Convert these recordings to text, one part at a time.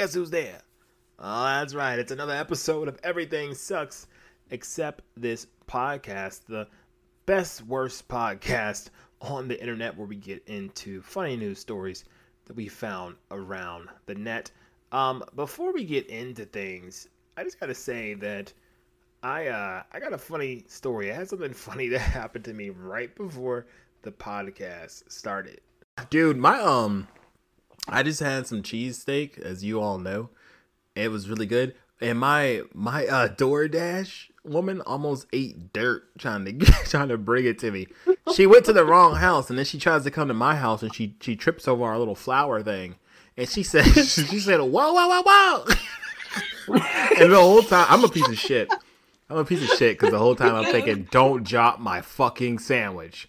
guess who's there? Oh, that's right. It's another episode of Everything Sucks Except This Podcast, the best, worst podcast on the internet where we get into funny news stories that we found around the net. Um, before we get into things, I just gotta say that I uh I got a funny story. I had something funny that happened to me right before the podcast started. Dude, my um I just had some cheesesteak, as you all know. It was really good. And my my uh DoorDash woman almost ate dirt trying to trying to bring it to me. She went to the wrong house and then she tries to come to my house and she she trips over our little flower thing. And she said she said, Whoa, whoa, whoa, whoa And the whole time I'm a piece of shit. I'm a piece of shit because the whole time I'm thinking, don't drop my fucking sandwich.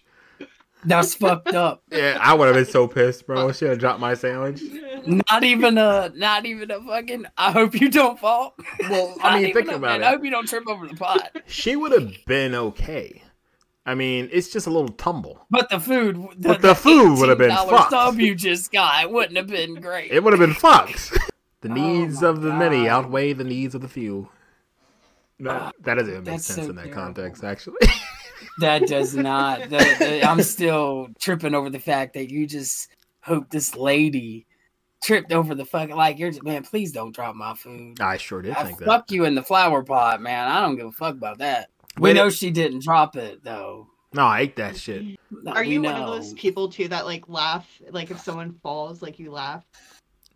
That's fucked up. Yeah, I would have been so pissed, bro. She dropped my sandwich. Not even a, not even a fucking. I hope you don't fall. Well, I mean, think about it. I hope you don't trip over the pot. She would have been okay. I mean, it's just a little tumble. But the food, the, but the, the food would have been fucked. Sub you just got it wouldn't have been great. It would have been fucked. The needs oh of the God. many outweigh the needs of the few. That, ah, that doesn't even make sense so in that terrible. context, actually. that does not. That, that, I'm still tripping over the fact that you just hope this lady tripped over the fucking like you're just, man. Please don't drop my food. I sure did I think fuck that. Fuck you in the flower pot, man. I don't give a fuck about that. We Wait, know she didn't drop it though. No, I ate that shit. Are you know. one of those people too that like laugh? Like if someone falls, like you laugh.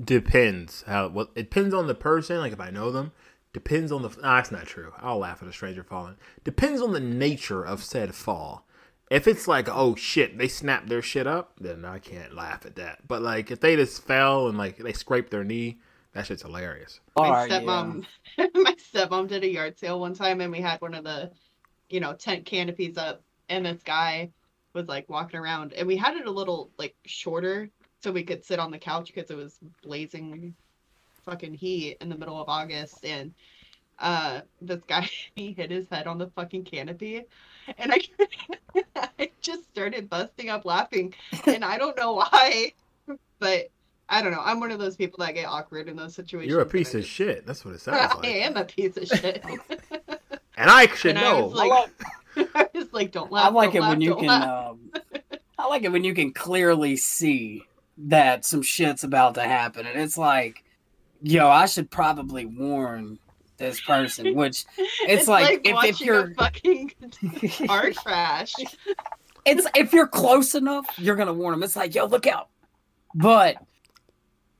Depends how. Well, it depends on the person. Like if I know them, Depends on the. Nah, that's not true. I'll laugh at a stranger falling. Depends on the nature of said fall. If it's like, oh shit, they snapped their shit up, then I can't laugh at that. But like, if they just fell and like they scraped their knee, that shit's hilarious. My stepmom, yeah. my stepmom did a yard sale one time, and we had one of the, you know, tent canopies up, and this guy was like walking around, and we had it a little like shorter so we could sit on the couch because it was blazing fucking heat in the middle of August and uh this guy he hit his head on the fucking canopy and I I just started busting up laughing and I don't know why but I don't know. I'm one of those people that get awkward in those situations. You're a piece of shit. That's what it sounds like. I am a piece of shit. and I should and know. I was like, I was like, don't laugh. I like it laugh, when you can. Um, I like it when you can clearly see that some shit's about to happen, and it's like yo, I should probably warn this person, which it's, it's like, like if, if you're fucking car crash. It's if you're close enough, you're gonna warn them. It's like, yo, look out. But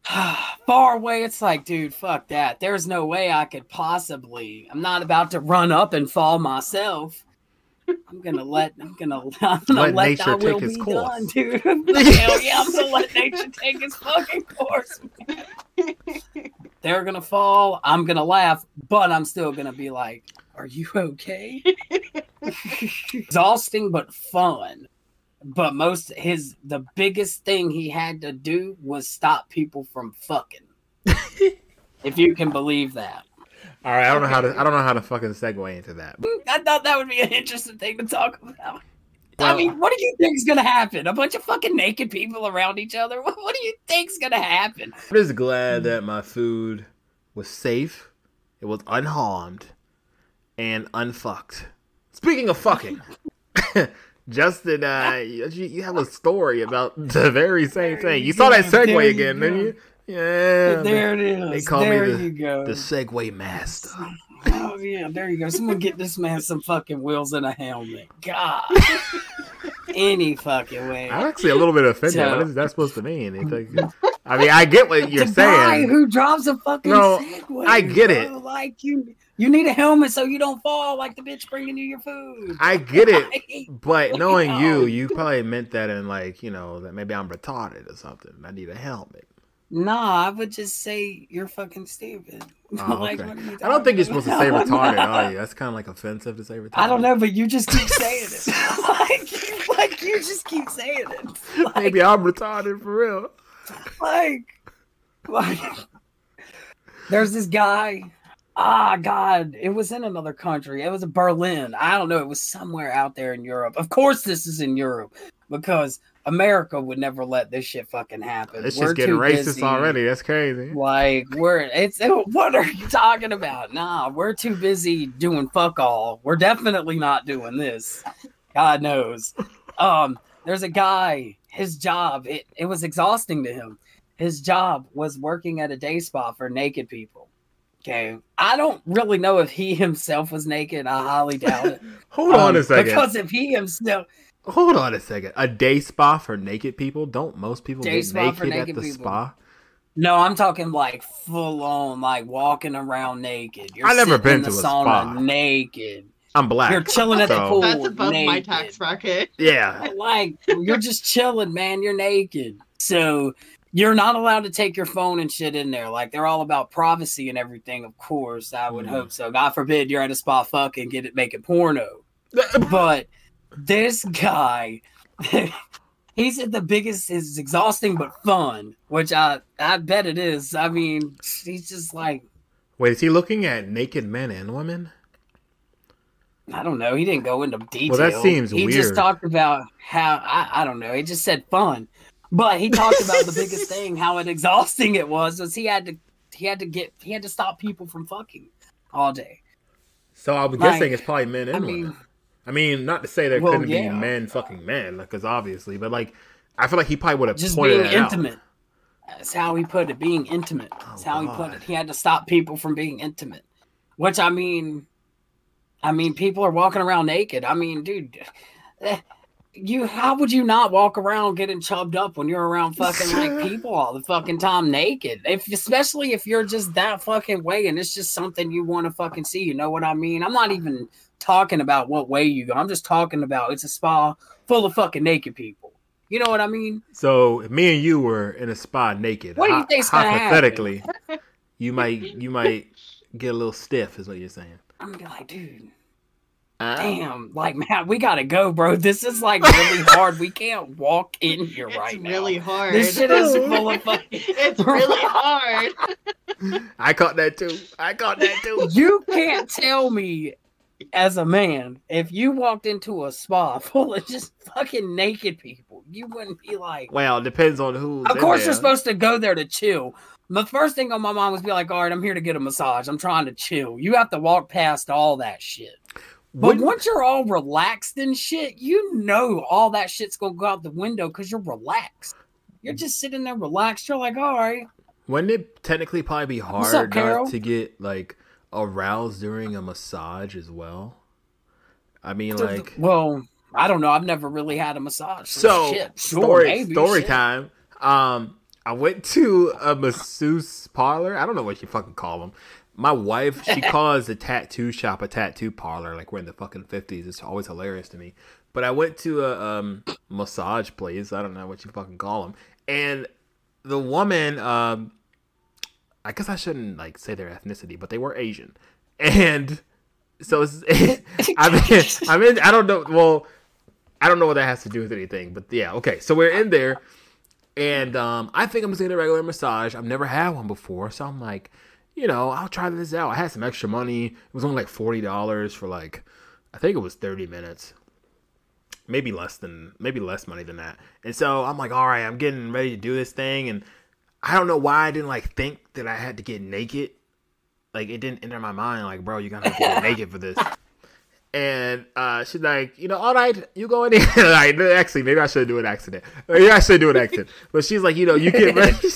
far away, it's like, dude, fuck that. There's no way I could possibly. I'm not about to run up and fall myself. I'm gonna let I'm gonna I'm gonna let, let nature take its course, done, dude. Hell yeah, I'm gonna let nature take its fucking course. They're gonna fall. I'm gonna laugh, but I'm still gonna be like, "Are you okay?" Exhausting but fun. But most his the biggest thing he had to do was stop people from fucking. if you can believe that. All right, I don't know how to. I don't know how to fucking segue into that. I thought that would be an interesting thing to talk about. I mean, what do you think is gonna happen? A bunch of fucking naked people around each other. What, what do you think is gonna happen? I'm just glad that my food was safe. It was unharmed and unfucked. Speaking of fucking, Justin, uh, you, you have a story about the very same thing. You saw that segue again, didn't you? Yeah, there it is. They call there me the, the Segway Master. Oh yeah, there you go. Someone get this man some fucking wheels and a helmet. God, any fucking way. I'm actually a little bit offended. So, what is that supposed to mean? I mean, I get what you're saying. who drives a fucking no, Segway? I get bro. it. Like you, you need a helmet so you don't fall like the bitch bringing you your food. I get it, but knowing you, you probably meant that in like you know that maybe I'm retarded or something. I need a helmet. Nah, I would just say you're fucking stupid. Oh, like, okay. I don't think you're supposed to say retarded, are you? That's kind of like offensive to say retarded. I don't know, but you just keep saying it. like, like you just keep saying it. Like, Maybe I'm retarded for real. Like, like, there's this guy. Ah, God, it was in another country. It was in Berlin. I don't know. It was somewhere out there in Europe. Of course, this is in Europe because America would never let this shit fucking happen. It's We're just getting racist busy. already. That's crazy. Like we're it's what are you talking about? Nah, we're too busy doing fuck all. We're definitely not doing this. God knows. Um, there's a guy, his job, it, it was exhausting to him. His job was working at a day spa for naked people. Okay. I don't really know if he himself was naked. I highly doubt it. Hold on Um, a second. Because if he himself Hold on a second. A day spa for naked people? Don't most people Day get spa naked, for at the people. spa? No, I'm talking like full on, like walking around naked. You're I never been in the to a sauna spa. naked. I'm black. You're chilling at the pool. That's above my tax bracket. Yeah. Like you're just chilling, man. You're naked, so you're not allowed to take your phone and shit in there. Like they're all about privacy and everything. Of course, I would Mhm. hope so. God forbid you're at a spa fucking get it making porno. But this guy, he said the biggest is exhausting but fun, which I I bet it is. I mean, he's just like Wait, is he looking at naked men and women? I don't know. He didn't go into detail. that seems he weird. just talked about how I, I don't know. He just said fun, but he talked about the biggest thing, how it exhausting it was, was he had to he had to get he had to stop people from fucking all day. So I'm Like, guessing it's probably men and I women. I mean, not to say there Well, couldn't yeah. be men fucking men, because obviously, but like, I feel like he probably would have just pointed being that out. intimate. That's how he put it. Being intimate. That's how he put it. He had to stop people from being intimate. Which I mean, I mean, people are walking around naked. I mean, dude, eh, you how would you not walk around getting chubbed up when you're around fucking like people all the fucking time naked? If especially if you're just that fucking way and it's just something you want to fucking see. You know what I mean? I'm not even talking about what way you go. I'm just talking about it's a spa full of fucking naked people. You know what I mean? So if me and you were in a spa naked, What do you hy- think's gonna happen? hypothetically, you might you might get a little stiff, is what you're saying. I'm gonna be like, dude, Uh, damn, like man, we gotta go, bro. This is like really hard. We can't walk in here right now. It's right really now. hard. This shit is full of fucking. it's really hard. I caught that too. I caught that too. You can't tell me, as a man, if you walked into a spa full of just fucking naked people, you wouldn't be like. Well, it depends on who. Of course, you're supposed to go there to chill. The first thing on my mind was be like, all right, I'm here to get a massage. I'm trying to chill. You have to walk past all that shit. But once you're all relaxed and shit, you know all that shit's gonna go out the window because you're relaxed. You're just sitting there relaxed. You're like, all right, Wouldn't it technically probably be hard up, to get like aroused during a massage as well? I mean, like, well, I don't know. I've never really had a massage. so shit, sure, story maybe, story shit. time. Um, I went to a masseuse parlor. I don't know what you fucking call them. My wife, she calls the tattoo shop a tattoo parlor, like we're in the fucking fifties. It's always hilarious to me. But I went to a um, massage place. I don't know what you fucking call them. And the woman, um, I guess I shouldn't like say their ethnicity, but they were Asian, and so it's, I mean, I mean, I don't know. Well, I don't know what that has to do with anything, but yeah, okay. So we're in there, and um, I think I'm just getting a regular massage. I've never had one before, so I'm like, you know, I'll try this out. I had some extra money. It was only like forty dollars for like, I think it was thirty minutes maybe less than maybe less money than that. And so I'm like, all right, I'm getting ready to do this thing, and I don't know why I didn't like think that I had to get naked. Like it didn't enter my mind, like, bro, you're gonna have to get naked for this. And uh, she's like, you know, all right, you go in here. like, actually, maybe I should do an accident. Maybe I should do an accent. But she's like, you know, you get ready.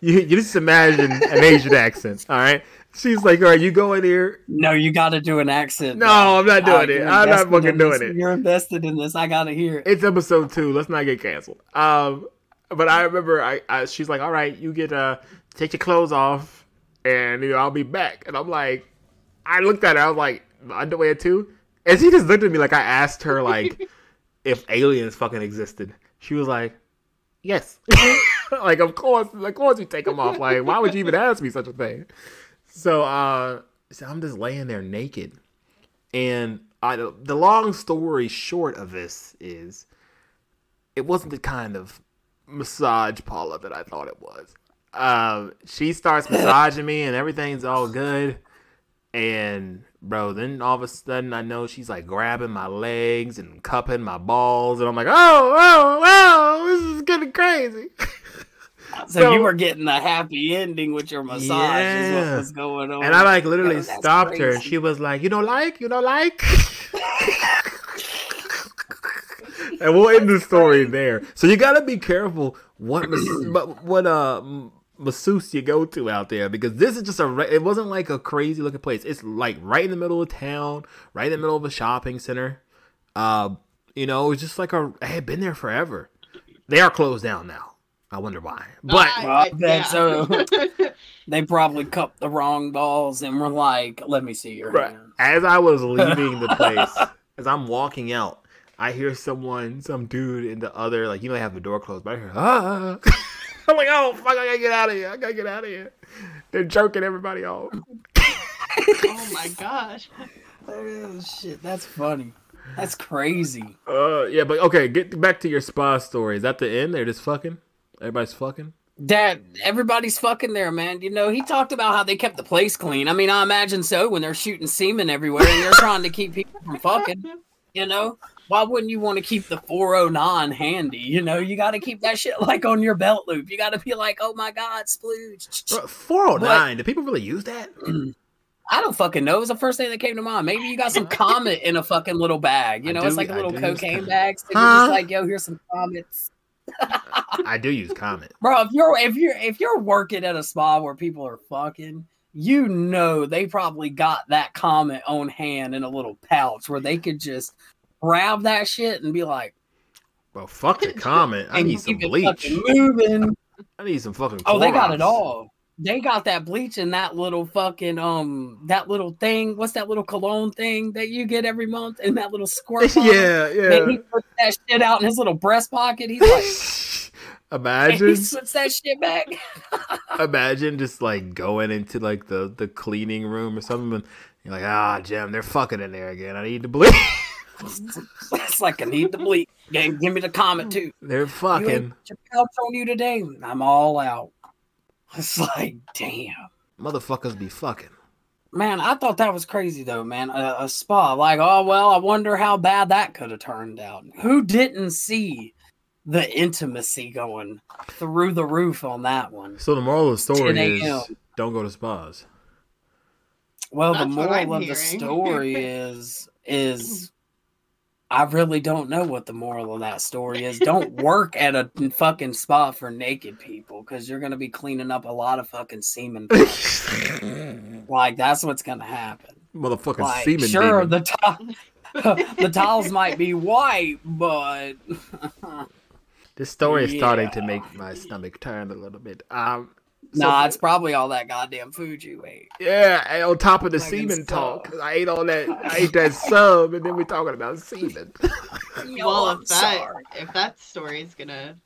you, you just imagine an Asian accent, all right? She's like, all right, you go in here. No, you got to do an accent. No, I'm not doing it. I'm not fucking doing this. it. You're invested in this. I gotta hear it. it's episode two. Let's not get canceled. Um, but I remember I, I she's like, all right, you get uh take your clothes off, and you know I'll be back. And I'm like, I looked at her. I was like, underwear too. And she just looked at me like I asked her like if aliens fucking existed. She was like, yes. like of course, of course you take them off. Like why would you even ask me such a thing? So uh, so I'm just laying there naked, and I, the long story short of this is it wasn't the kind of massage Paula that I thought it was. Um, she starts massaging me and everything's all good. And Bro, then all of a sudden I know she's like grabbing my legs and cupping my balls, and I'm like, oh, oh, oh, this is getting crazy. So, So- you were getting a happy ending with your massage, is Yeah. what was going on. And I like literally that's stopped her, and she was like, "You don't like, you don't like." and we'll end the story there. So you gotta be careful what mas- what what uh m- masseuse you go to out there because this is just a it wasn't like a crazy looking place. It's like right in the middle of town, right in the middle of a shopping center. Uh, you know, it's just like a. I had been there forever. They are closed down now. I wonder why, but. I- Well, I I- yeah. so. They probably cupped the wrong balls and were like, "Let me see your Right. hand." As I was leaving the place, as I'm walking out, I hear someone, some dude in the other, like you know, they have the door closed, but I hear, ah. I'm like, oh fuck, I gotta get out of here. I gotta get out of here. They're jerking everybody off. oh my gosh. Oh, shit, that's funny. That's crazy. Uh, yeah, but okay, get back to your spa story. Is that the end? They're just fucking. Everybody's fucking. That everybody's fucking there, man. You know, he talked about how they kept the place clean. I mean, I imagine so when they're shooting semen everywhere and they're trying to keep people from fucking. You know, why wouldn't you want to keep the 409 handy? You know, you got to keep that shit like on your belt loop. You got to be like, oh my god, splooge. Four oh nine. Do people really use that? I don't fucking know. It was the first thing that came to mind. Maybe you got some comet in a fucking little bag. You know, do- it's like a little cocaine Comet. bag. So you're just like, yo, here's some comets. I do use Comet. Bro, if you're if you're if you're working at a spa where people are fucking, you know they probably got that Comet on hand in a little pouch where they could just grab that shit and be like, Well, fuck the Comet. I need some bleach. moving. I need some fucking. Oh, they got it all. They got that bleach in that little fucking um that little thing. What's that little cologne thing that you get every month and that little squirt? bottle? yeah, And he puts that shit out in his little breast pocket. He's like, and Imagine. he puts that shit back. Imagine just like going into like the the cleaning room or something. And you're like, ah, Jim, they're fucking in there again. I need to bleach. It's like I need the bleach. Give, give me the Comet too. they're fucking put your pouch on you today. I'm all out. It's like, damn. motherfuckers be fucking. Man, I thought that was crazy though, man. A, a spa, like, oh well, I wonder how bad that could have turned out. Who didn't see the intimacy going through the roof on that one? So the moral of the story 10 is don't go to spas. Well, That's the what I'm moral of the story is is I really don't know what the moral of that story is. Don't work at a fucking spa for naked people because you're gonna be cleaning up a lot of fucking semen. like that's what's gonna happen. Motherfucking Like, semen. sure, demon. the ti- the tiles might be white, but This story is starting to make my stomach turn a little bit. Um, so- nah, it's probably all that goddamn food you ate. yeah. And on top of the Fucking semen talk, stuff. I ate all that. I ate that sub, and then we're talking about semen. Yo, well, I'm if that sorry. if that story is gonna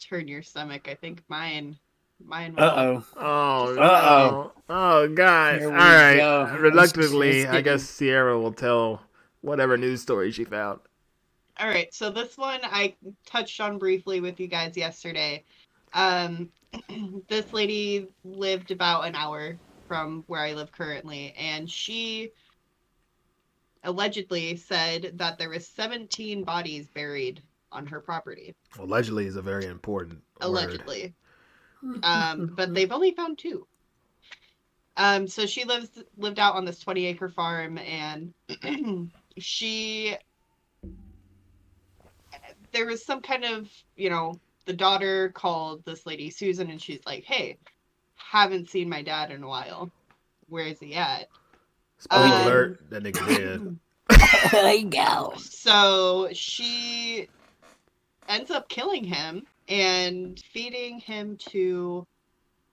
turn your stomach, I think mine mine will. Uh oh. Oh, Uh-oh. no. Oh, God. Here All we right. go. Reluctantly, It's I guess Sierra will tell whatever news story she found. All right, so this one I touched on briefly with you guys yesterday. Um, this lady lived about an hour from where I live currently, and she allegedly said that there was 17 bodies buried on her property. Allegedly is a very important word. Allegedly. um, but they've only found two. Um, so she lives lived out on this 20 acre farm, and she there was some kind of you know the daughter called this lady Susan, and she's like, "Hey, haven't seen my dad in a while. Where is he at?" Spoiler Um, alert, that nigga dead. there you go. So she ends up killing him and feeding him to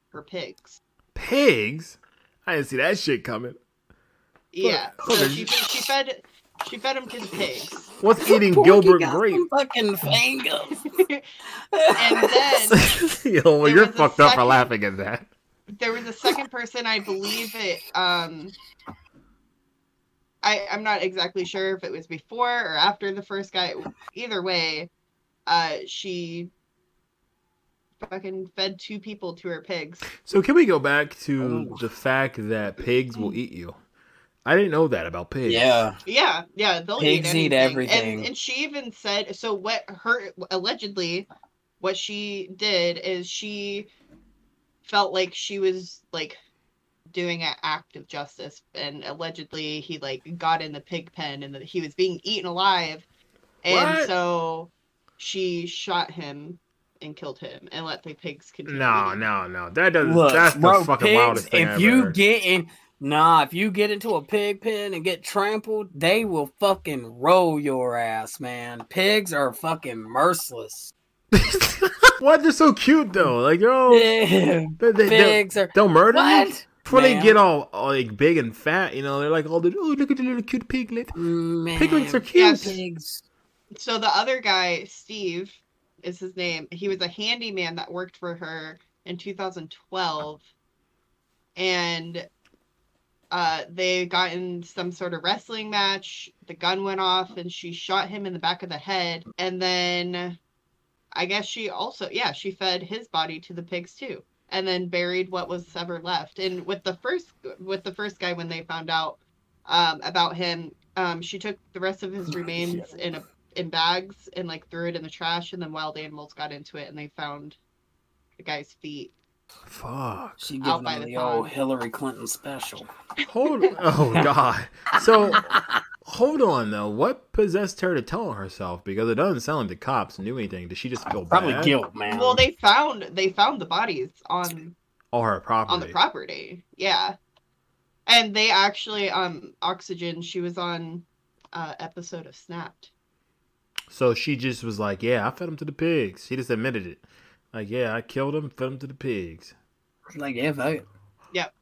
her pigs. Pigs? I didn't see that shit coming. Yeah. Hold So she, she fed she fed him to the pigs. What's eating Porky Gilbert got Grape? some Fucking fingers. And then Yo, well, you're was a fucked up for laughing at that. there was a second person, I believe it um I, I'm not exactly sure if it was before or after the first guy. Either way, uh she fucking fed two people to her pigs. So can we go back to Oh. the fact that pigs will eat you? I didn't know that about pigs. Yeah. Yeah, yeah, they'll Pigs eat eat everything. And, and she even said so. What her allegedly, what she did is she felt like she was like doing an act of justice, and allegedly he like got in the pig pen and that he was being eaten alive, and What? so she shot him and killed him and let the pigs continue. No, eating. no, no. That doesn't. Look, that's the bro, fucking pigs, wildest thing if I've you ever get in, nah, if you get into a pig pen and get trampled, they will fucking roll your ass, man. Pigs are fucking merciless. Why they're so cute though? Like they're all Yeah, they, they, pigs are. will murder you What? before they get all, all like big and fat. You know, they're like oh, all the oh look at the little cute piglet. Man, Piglets are cute. Yes. Pigs. so the other guy, Steve, is his name. He was a handyman that worked for her in 2012, and uh, they got in some sort of wrestling match. The gun went off, and she shot him in the back of the head. And then, I guess she also, yeah, she fed his body to the pigs too, and then buried what was ever left. And with the first, with the first guy, when they found out um, about him, um, she took the rest of his remains in a in bags and like threw it in the trash and then wild animals got into it and they found the guy's feet Fuck. She Out giving them the the old pond. Hillary Clinton special. Hold. Oh god. So hold on though. What possessed her to tell herself? Because it doesn't sound like the cops knew anything. Did she just feel Probably bad? guilt, man. well they found they found the bodies on All her property. on the property yeah and they actually um oxygen she was on uh episode of snapped So she just was like, "Yeah, I fed them to the pigs." She just admitted it. Like, "Yeah, I killed them, fed them to the pigs." like, yeah, fuck. Yep.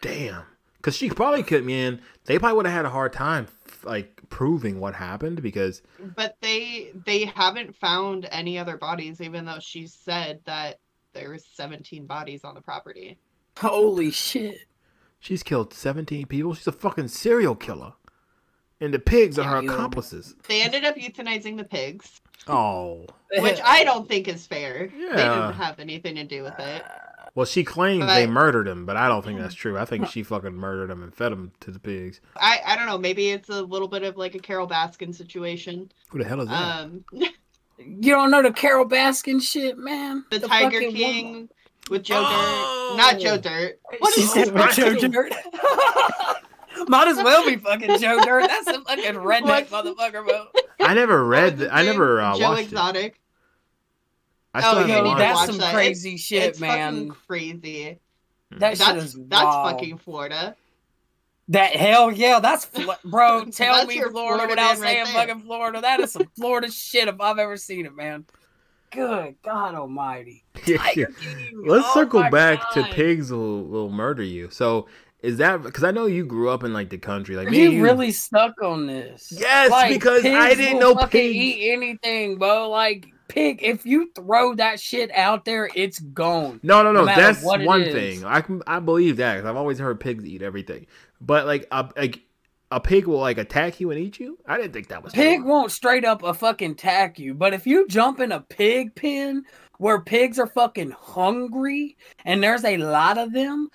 Damn. Because she probably could, man. They probably would have had a hard time, like, proving what happened because but they they haven't found any other bodies even though she said that there was 17 bodies on the property Holy shit. she's killed 17 people. She's a fucking serial killer. And the pigs are her accomplices. they ended up euthanizing the pigs Oh. which I don't think is fair. They Yeah. didn't have anything to do with it. Well, she claims But- they murdered him, but I don't think that's true. I think she fucking murdered him and fed him to the pigs. I I don't know. Maybe it's a little bit of like a Carole Baskin situation. Who the hell is that? Um, You don't know the Carole Baskin shit, man? the, Tiger King woman. with Joe Oh! Dirt, not Joe Dirt. What she is said with Joe Dirt. Might as well be fucking Joe Dirt. That's a fucking redneck motherfucker, bro. I never read. was The, I never name? uh, Joe watched it. Exotic. I still Oh, you Yo, need that's watch some that. crazy It's- shit, it's man. fucking crazy. That shit That's is that's fucking Florida. That hell yeah, that's bro. Tell That's me Florida Florida without man right saying there. fucking Florida. That is some Florida shit if I've ever seen it, man. Good God Almighty. it. Tiger King. Let's Oh circle my back to pigs will, will murder you. So is that because I know you grew up in like the country, like me you you really stuck on this? Yes, because I didn't know pigs- eat anything, bro. Like pig, if you throw that shit out there, it's gone. No, no, no. no that's one thing. I can I believe that 'cause I've always heard pigs eat everything. But like a like a pig will like attack you and eat you. I didn't think that was Pig won't straight up a fucking attack you, but if you jump in a pig pen where pigs are fucking hungry and there's a lot of them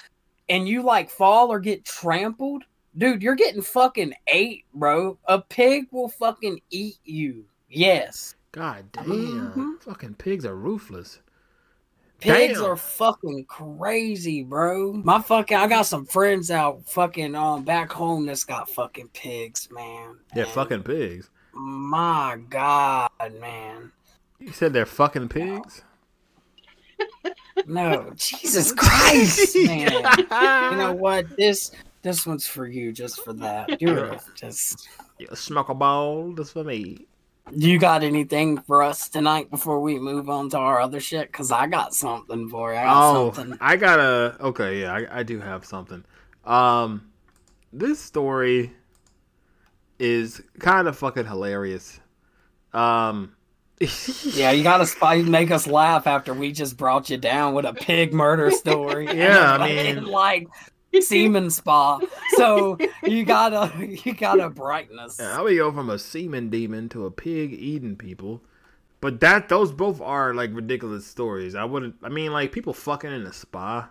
and you like fall or get trampled, dude, you're getting fucking ate, bro. A pig will fucking eat you. Yes. God damn, Mhm. fucking pigs are ruthless. Pigs Damn. are fucking crazy, bro. My fucking I got some friends out fucking um back home that's got fucking pigs, man. They're And fucking pigs. my god, man. You said they're fucking pigs. No, Jesus Christ, man. You know what? This this one's for you, just for that. You're just. You smoke a ball. That's for me. You got anything for us tonight before we move on to our other shit? Cause I got something for you. I got Oh, something. I gotta. Okay, yeah, I, I do have something. Um, this story is kind of fucking hilarious. Um, Yeah, you gotta spy, make us laugh after we just brought you down with a pig murder story. Yeah, I mean- like semen spa. So you gotta you gotta brighten us. How we go from a semen demon to a pig eating people? But that those both are like ridiculous stories. I wouldn't. I mean, like people fucking in a spa.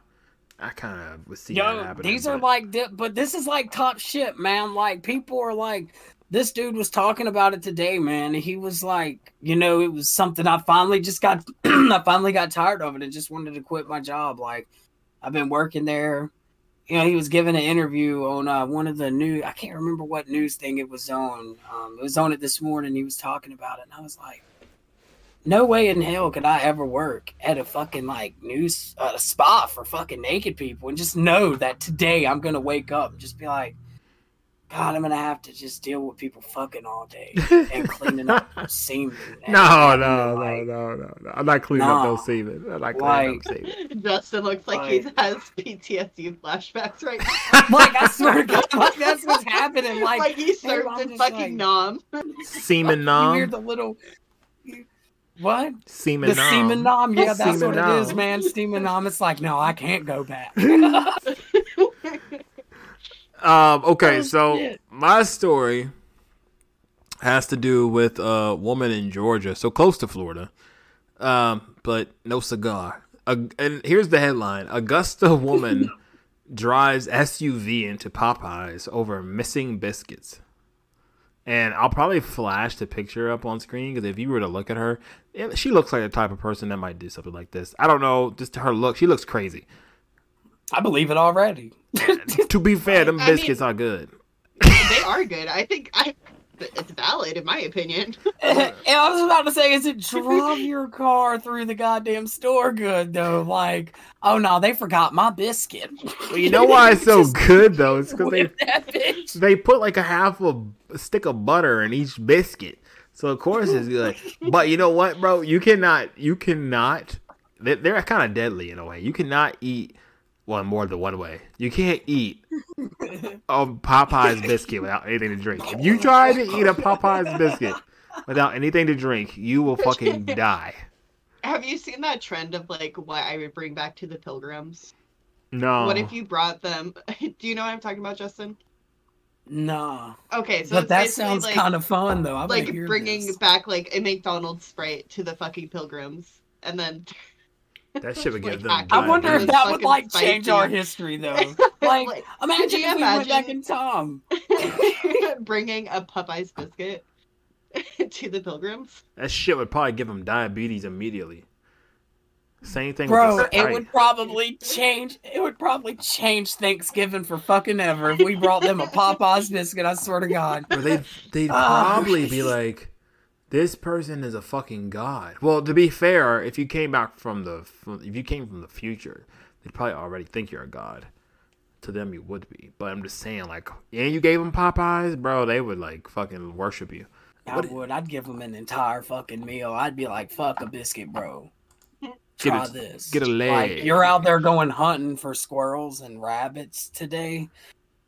I kind of would see that Yo, happening. these are but- like, but this is like top shit, man. Like people are like, this dude was talking about it today, man. He was like, you know, it was something I finally just got, I finally got tired of it and just wanted to quit my job. Like, I've been working there. You know, he was giving an interview on uh, one of the new, I can't remember what news thing it was on. Um, it was on it this morning. He was talking about it, and I was like, no way in hell could I ever work at a fucking like news uh, spot for fucking naked people and just know that today I'm gonna wake up and just be like, God, I'm gonna have to just deal with people fucking all day and cleaning up semen. No, no, to, no, like- no, no, no. I'm not cleaning up No. no semen. I'm not cleaning up semen. Justin looks like he has PTSD flashbacks right now. Like I swear to God, like that's what's happening. Like, Like, he served I'm in fucking like- nom. Semen nom. you nom. hear the little what? Semen The nom. semen nom, yeah, that's Semen what it is, man. Semen nom. It's like, no, I can't go back. Um, okay, Oh, so shit. my story has to do with a woman in Georgia, so close to Florida, um, but no cigar. Uh, and here's the headline: Augusta woman drives SUV into Popeyes over missing biscuits. And I'll probably flash the picture up on screen because if you were to look at her, she looks like the type of person that might do something like this. I don't know, just her look. She looks crazy. I believe it already. to be fair, them I mean- biscuits are good. they are good. I think I. It's valid in my opinion. and I was about to say, is it drive your car through the goddamn store good though? Like, oh no, they forgot my biscuit. Well, you know why it's so good though? It's because they whip that bitch. they put like a half of a stick of butter in each biscuit, so of course it's good. But you know what, bro? You cannot, you cannot. they- They're kind of deadly in a way. You cannot eat one more than one way. You can't eat a Popeyes biscuit without anything to drink. If you try to eat a Popeyes biscuit without anything to drink, you will fucking die. Have you seen that trend of like what I would bring back to the pilgrims? No. What if you brought them? Do you know what I'm talking about, Justin? No, Okay, so but that sounds like, kind of fun though. I like bringing this. back like a McDonald's Sprite to the fucking pilgrims, and then that shit would like, give them? I wonder if that would fucking like change our history though. Like, Like, imagine could you if we went back imagine? in time. bringing a Popeyes biscuit to the pilgrims. That shit would probably give them diabetes immediately. Same thing, Bro, with the it Sprite. would probably change. It would probably change Thanksgiving for fucking ever if we brought them a Popeyes biscuit. I swear to God. Or they'd they'd Ah. probably be like, "This person is a fucking god." Well, to be fair, if you came back from the if you came from the future, they'd probably already think you're a god. To them, you would be. But I'm just saying, like, and you gave them Popeyes, bro, they would like fucking worship you. I What- would. I'd give them an entire fucking meal. I'd be like, "Fuck a biscuit, bro. Get Try a- this. get a Like, leg. you're out there going hunting for squirrels and rabbits today.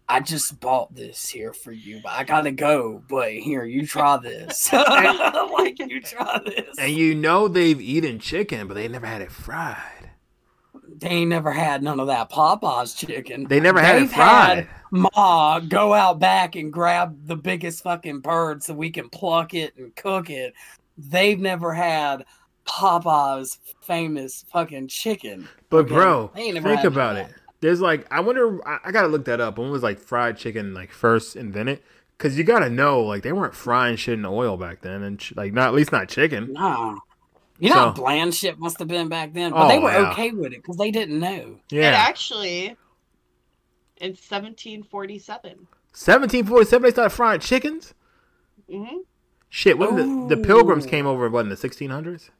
I just bought this here for you, but I gotta go. But here, you try this. like you try this. And you know they've eaten chicken, but they never had it fried. They ain't never had none of that Popeyes chicken. They never had it They've fried. had Ma go out back and grab the biggest fucking bird so we can pluck it and cook it. They've never had Popeyes famous fucking chicken. But Okay, bro, they ain't never think had about that. it. There's like I wonder. I, I gotta look that up. When was like fried chicken like first invented? Because you gotta know like they weren't frying shit in oil back then, and ch- like not at least not chicken. No. You know how bland shit must have been back then, but they Oh, were yeah. okay with it because they didn't know. It Yeah, actually, in 1747. 1747 they started frying chickens. hmm Shit, when the, the Pilgrims came over, what in the 1600s,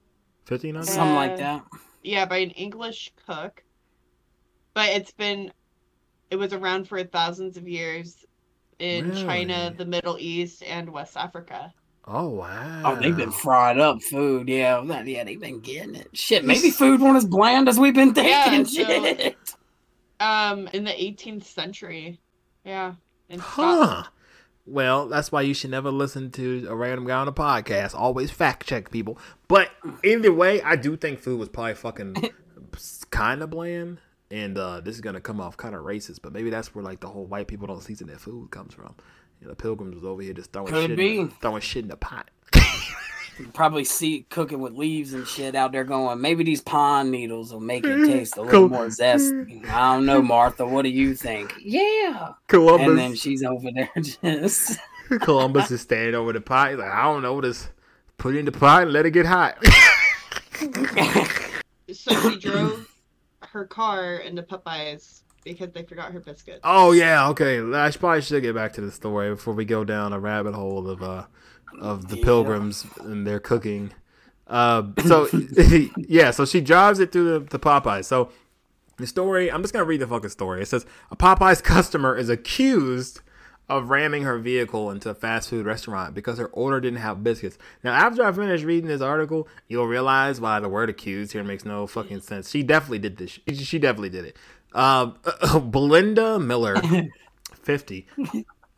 1500s? Something like that. Yeah, by an English cook. But it's been, it was around for thousands of years in China, the Middle East, and West Africa. Oh wow! Oh, they've been fried up food. Yeah, that- yeah, they've been getting it. Shit, maybe food weren't as bland as we've been thinking. Yeah, so- Shit. Um, in the 18th century. Yeah. In Huh. Well, that's why you should never listen to a random guy on a podcast. Always fact check people. But either way, I do think food was probably fucking kind of bland. And uh, this is gonna come off kind of racist, but maybe that's where like the whole white people don't season their food comes from. You know, the pilgrims was over here just throwing Could shit, be. In, throwing shit in the pot. You probably see cooking with leaves and shit out there going, maybe these pine needles will make it taste a little more zesty. I don't know, Martha. What do you think? Yeah. Columbus. And then she's over there just Columbus is standing over the pot. He's like, I don't know, just put it in the pot and let it get hot. So she drove her car into Popeyes because they forgot her biscuit. oh yeah, okay. I should- probably should get back to the story before we go down a rabbit hole of uh of the Yeah. pilgrims and their cooking. Uh, so yeah, so she drives it through the, the Popeyes. So the story, I'm just gonna read the fucking story. It says a Popeyes customer is accused of ramming her vehicle into a fast food restaurant because her order didn't have biscuits. Now, after I finish reading this article, you'll realize why the word accused here makes no fucking sense. She definitely did this. She, she definitely did it. Uh, Belinda Miller, 50,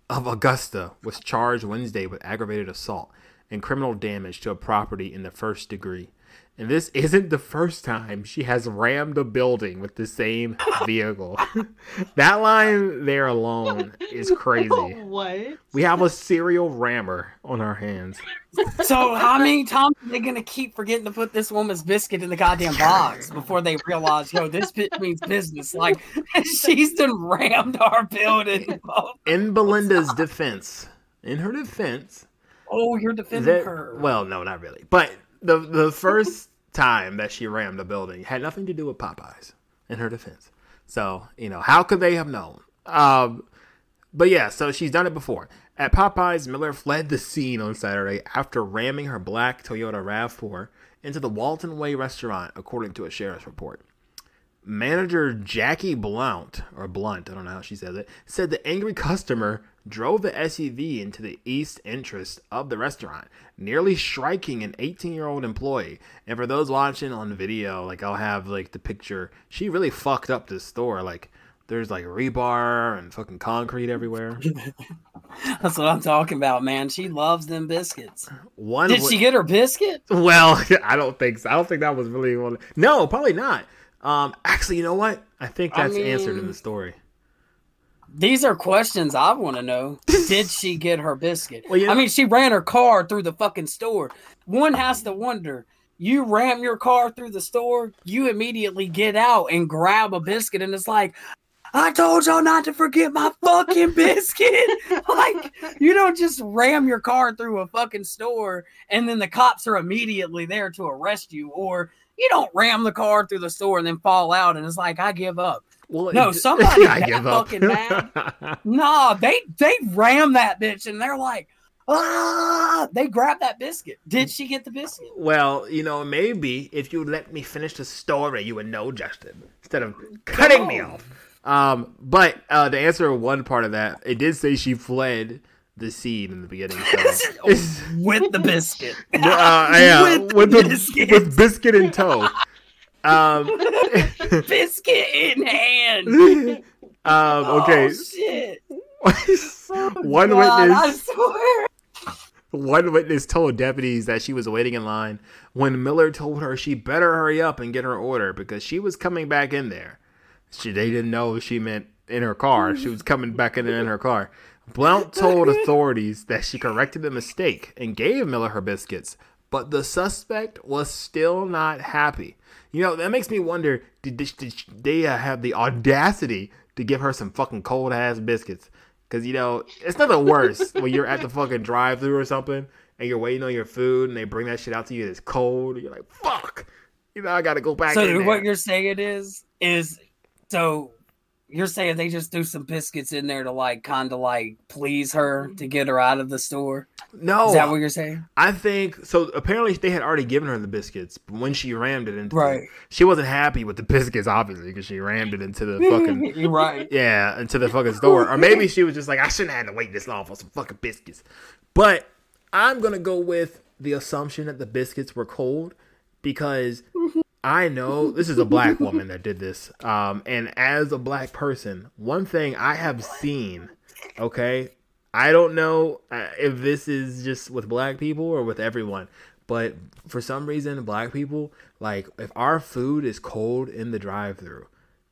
of Augusta, was charged Wednesday with aggravated assault and criminal damage to a property in the first degree. And this isn't the first time she has rammed a building with the same vehicle. that line there alone is crazy. what? We have a serial rammer on our hands. So how many times are they gonna keep forgetting to put this woman's biscuit in the goddamn box before they realize, yo, this bit means business? Like she's done rammed our building. In Belinda's defense, in her defense, Oh, you're defending that, her. well, no, not really. But the the first time that she rammed a building had nothing to do with Popeyes. In her defense, so you know how could they have known? Um, but yeah, so she's done it before. At Popeyes, Miller fled the scene on Saturday after ramming her black Toyota RAV4 into the Walton Way restaurant, according to a sheriff's report. Manager Jackie Blount, or Blunt, I don't know how she says it, said the angry customer drove the SUV into the east entrance of the restaurant, nearly striking an 18 year old employee. And for those watching on video, like I'll have like the picture, she really fucked up this store. Like there's like rebar and fucking concrete everywhere. That's what I'm talking about, man. She loves them biscuits. One Did wa- she get her biscuit? Well, I don't think so. I don't think that was really one. No, probably not. Um, actually, you know what? I think I that's answered in the story. These are questions I want to know. Did she get her biscuit? Well, I mean, she ran her car through the fucking store. One has to wonder. You ram your car through the store, you immediately get out and grab a biscuit, and it's like, I told y'all not to forget my fucking biscuit. like, you don't just ram your car through a fucking store and then the cops are immediately there to arrest you, or you don't ram the car through the store and then fall out and it's like, I give up. Well, No, it- somebody I that give up. fucking mad. Nah, they they ram that bitch and they're like, ah, they grab that biscuit. Did she get the biscuit? well, you know, maybe if you let me finish the story, you would know, Justin, instead of cutting me off. Um, but uh, to answer one part of that, it did say she fled the scene in the beginning. So. With the biscuit. uh, yeah, with, with, the the biscuit. with biscuit in tow. Um, biscuit in hand. um, okay. Oh, shit. One God, witness. One witness told deputies that she was waiting in line when Miller told her she better hurry up and get her order because she was coming back in there. She they didn't know she meant in her car. She was coming back in in her car. Blount told authorities that she corrected the mistake and gave Miller her biscuits, but the suspect was still not happy. You know that makes me wonder: Did, did, did they uh, have the audacity to give her some fucking cold ass biscuits? Because you know it's nothing worse when you're at the fucking drive-through or something and you're waiting on your food and they bring that shit out to you and it's cold. And you're like, fuck. You know I gotta go back. So what you're saying is is so you're saying they just threw some biscuits in there to like kind of like please her to get her out of the store. no, Is that what you're saying? I think so. Apparently, they had already given her the biscuits, but when she rammed it into, the- Right. she wasn't happy with the biscuits, obviously, because she rammed it into the fucking, right. yeah, into the fucking store. Or maybe she was just like, I shouldn't have had to wait this long for some fucking biscuits. But I'm gonna go with the assumption that the biscuits were cold because I know this is a black woman that did this. Um, and as a black person, one thing I have seen, okay, I don't know uh, if this is just with black people or with everyone, but for some reason, black people like if our food is cold in the drive-through,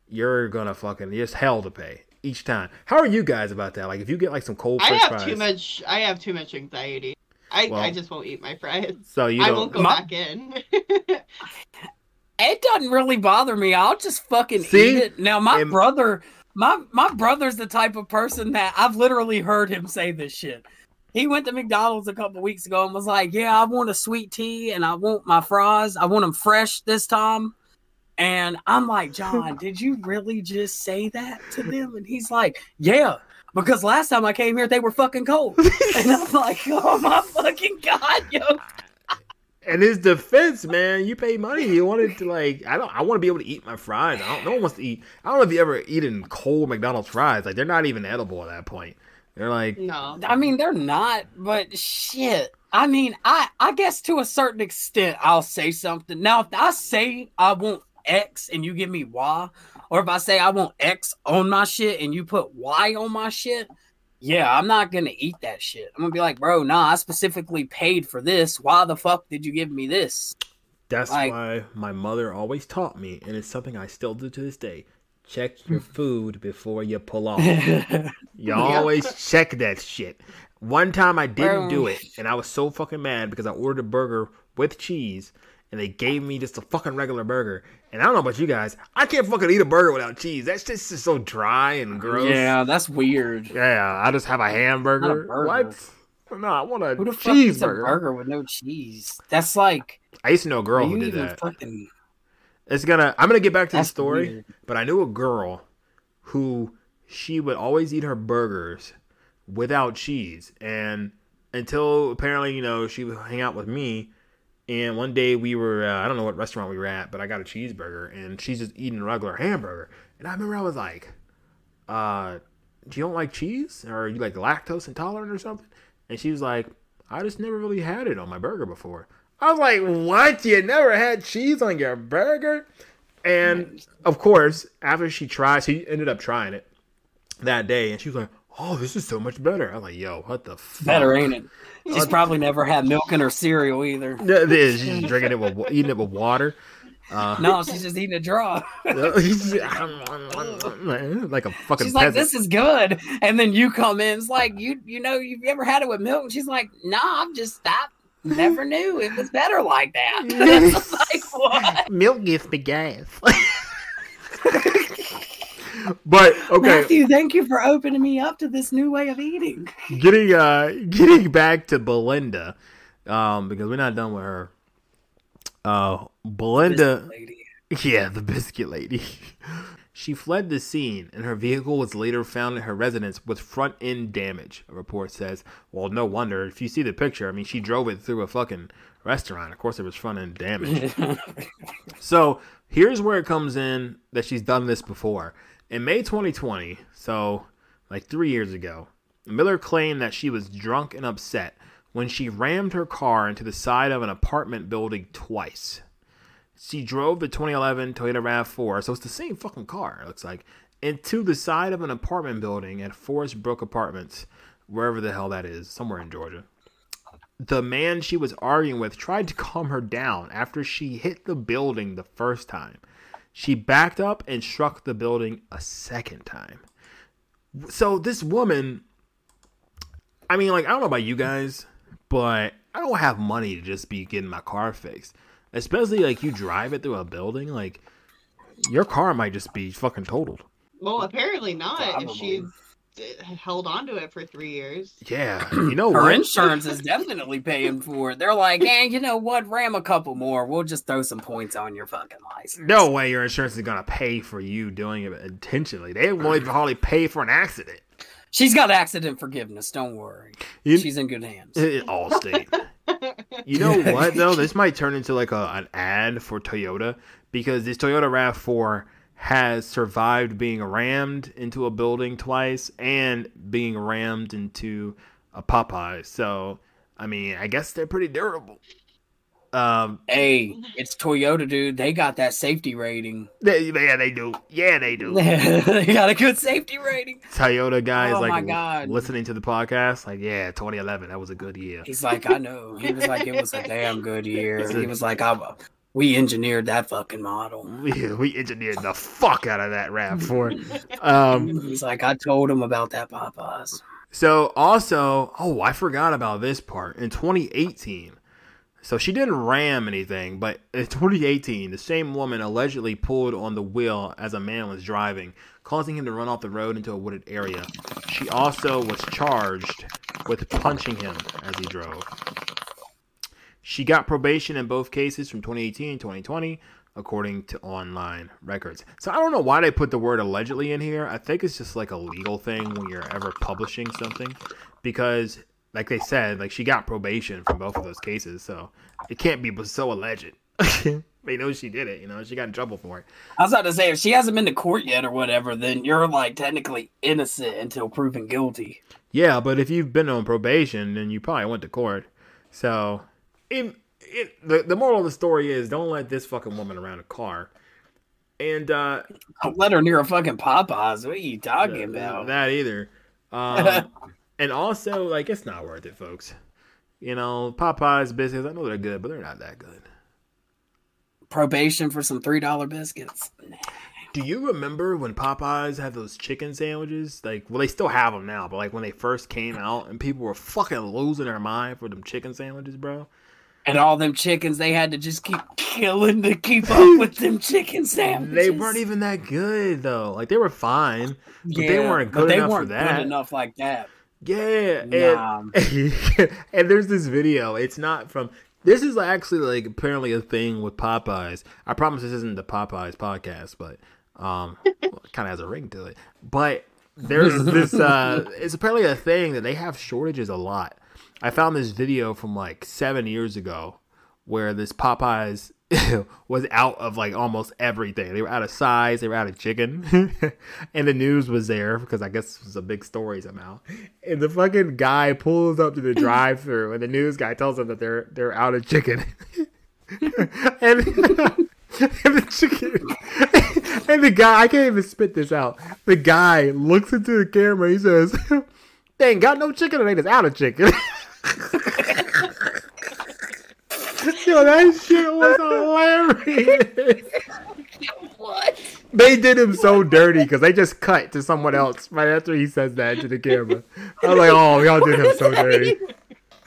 you're gonna fucking it's hell to pay each time. How are you guys about that? Like if you get like some cold I have fries, too much. I have too much anxiety. I, Well- I just won't eat my fries. So you I don't. won't go My- back in. It doesn't really bother me. I'll just fucking See? eat it. Now my Am- brother, my my brother's the type of person that I've literally heard him say this shit. He went to McDonald's a couple weeks ago and was like, "Yeah, I want a sweet tea and I want my fries. I want them fresh this time." And I'm like, "John, did you really just say that to them?" And he's like, "Yeah." Because last time I came here, they were fucking cold. And I'm like, oh my fucking God, yo. In his defense, man, you pay money. You wanted to like, I don't. I want to be able to eat my fries. I don't. No one wants to eat. I don't know if you ever eaten cold McDonald's fries. Like they're not even edible at that point. They're like, no. I mean, they're not, but shit. I mean, I I guess to a certain extent, I'll say something. Now, if I say I want X and you give me Y, or if I say I want X on my shit and you put Y on my shit, yeah, I'm not gonna eat that shit. I'm gonna be like, bro, nah, I specifically paid for this. Why the fuck did you give me this? that's Like- why my mother always taught me, and it's something I still do to this day. Check your food before you pull off. You always check that shit. One time I didn't do it, and I was so fucking mad because I ordered a burger with cheese, and they gave me just a fucking regular burger. And I don't know about you guys, I can't fucking eat a burger without cheese. That's just, just so dry and gross. yeah, that's weird. Yeah, I just have a hamburger. burger. What? No, I want a Who the fuck eats a cheeseburger. burger with no cheese? That's like I used to know a girl who did that. fucking. It's gonna. I'm gonna get back to the story, weird. but I knew a girl who she would always eat her burgers without cheese, and until apparently you know she would hang out with me, and one day we were uh, I don't know what restaurant we were at, but I got a cheeseburger, and she's just eating a regular hamburger, and I remember I was like, uh, "Do you don't like cheese, or are you like lactose intolerant or something?" And she was like, "I just never really had it on my burger before." I was like, "What? You never had cheese on your burger?" And of course, after she tried, she ended up trying it that day, and she was like, "Oh, this is so much better." I'm like, "Yo, what the fuck?" Better, ain't it? She's probably never had milk in her cereal either. It is. She's drinking it with eating it with water. Uh, No, she's just eating a draw. like a fucking She's like, peasant. "This is good," and then you come in. It's like you, you know, you've ever had it with milk? And she's like, "Nah, I'm just I never knew it was better like that." Like what? Milk gives me gas. But okay, Matthew, thank you for opening me up to this new way of eating. getting uh getting back to Belinda, um, because we're not done with her. Uh, Belinda, yeah, the biscuit lady. She fled the scene, and her vehicle was later found at her residence with front end damage. A report says. Well, no wonder. If you see the picture, I mean, she drove it through a fucking restaurant. Of course, there was front end damage. So here's where it comes in that she's done this before. In May 2020, so like three years ago, Miller claimed that she was drunk and upset when she rammed her car into the side of an apartment building twice. She drove the 2011 Toyota RAV4, so it's the same fucking car, it looks like, into the side of an apartment building at Forest Brook Apartments, wherever the hell that is, somewhere in Georgia the man she was arguing with tried to calm her down after she hit the building the first time. She backed up and struck the building a second time. So this woman, I mean, like, I don't know about you guys, but I don't have money to just be getting my car fixed. Especially like you drive it through a building, like your car might just be fucking totaled. Well, apparently not. If she's held on to it for three years. Yeah, you know Her what? insurance is definitely paying for it. They're like, hey, you know what? Ram a couple more. We'll just throw some points on your fucking license. No way your insurance is gonna pay for you doing it intentionally. They won't even hardly pay for an accident. She's got accident forgiveness. Don't worry. You, She's in good hands. it, Allstate. You know what though? This might turn into like a, an ad for Toyota because this Toyota Rav4 has survived being rammed into a building twice and being rammed into a Popeye. So, I mean, I guess they're pretty durable. Um, Hey, it's Toyota, dude. They got that safety rating. they, yeah, they do. Yeah, they do. they got a good safety rating. Toyota guys Oh my like God. listening to the podcast, like, yeah, 2011, that was a good year. He's like, I know. He was like, it was a damn good year. He was like, I, we engineered that fucking model. We, we engineered the fuck out of that Rav4. Um, He's like, I told him about that Popeyes. So also, oh, I forgot about this part. In 2018, so she didn't ram anything, but in 2018, the same woman allegedly pulled on the wheel as a man was driving, causing him to run off the road into a wooded area. She also was charged with punching him as he drove. She got probation in both cases from 2018 and 2020, according to online records. So I don't know why they put the word allegedly in here. I think it's just like a legal thing when you're ever publishing something because like they said, like she got probation from both of those cases, so it can't be so alleged. they know she did it, you know, she got in trouble for it. I was about to say if she hasn't been to court yet or whatever, then you're like technically innocent until proven guilty. Yeah, but if you've been on probation, then you probably went to court. So it, it the, the moral of the story is don't let this fucking woman around a car. And uh Don't let her near a fucking Popeyes. What are you talking about? That either. Um and also like it's not worth it, folks. You know, Popeyes biscuits, I know they're good, but they're not that good. Probation for some three dollar biscuits. Do you remember when Popeyes had those chicken sandwiches? Like, well, they still have them now, but like when they first came out, and people were fucking losing their mind for them chicken sandwiches, bro. And all them chickens, they had to just keep killing to keep up with them chicken sandwiches. They weren't even that good though. Like they were fine, but yeah, they weren't good they enough weren't for that. Good enough like that. Yeah, Nah. and, and there's this video. It's not from. This is actually like apparently a thing with Popeyes. I promise this isn't the Popeyes podcast, but um, well, it kind of has a ring to it. But there's this. uh It's apparently a thing that they have shortages a lot. I found this video from like seven years ago where this Popeyes was out of like almost everything. They were out of size, they were out of chicken, and the news was there because I guess it was a big story somehow. And the fucking guy pulls up to the drive-through, and the news guy tells him that they're they're out of chicken, and. And the chicken, and the guy, I can't even spit this out. The guy looks into the camera. He says, "They ain't got no chicken, and they just out of chicken." Yo, that shit was hilarious. What? They did him so dirty because they just cut to someone else right after he says that to the camera. I was like, oh, y'all did him so dirty.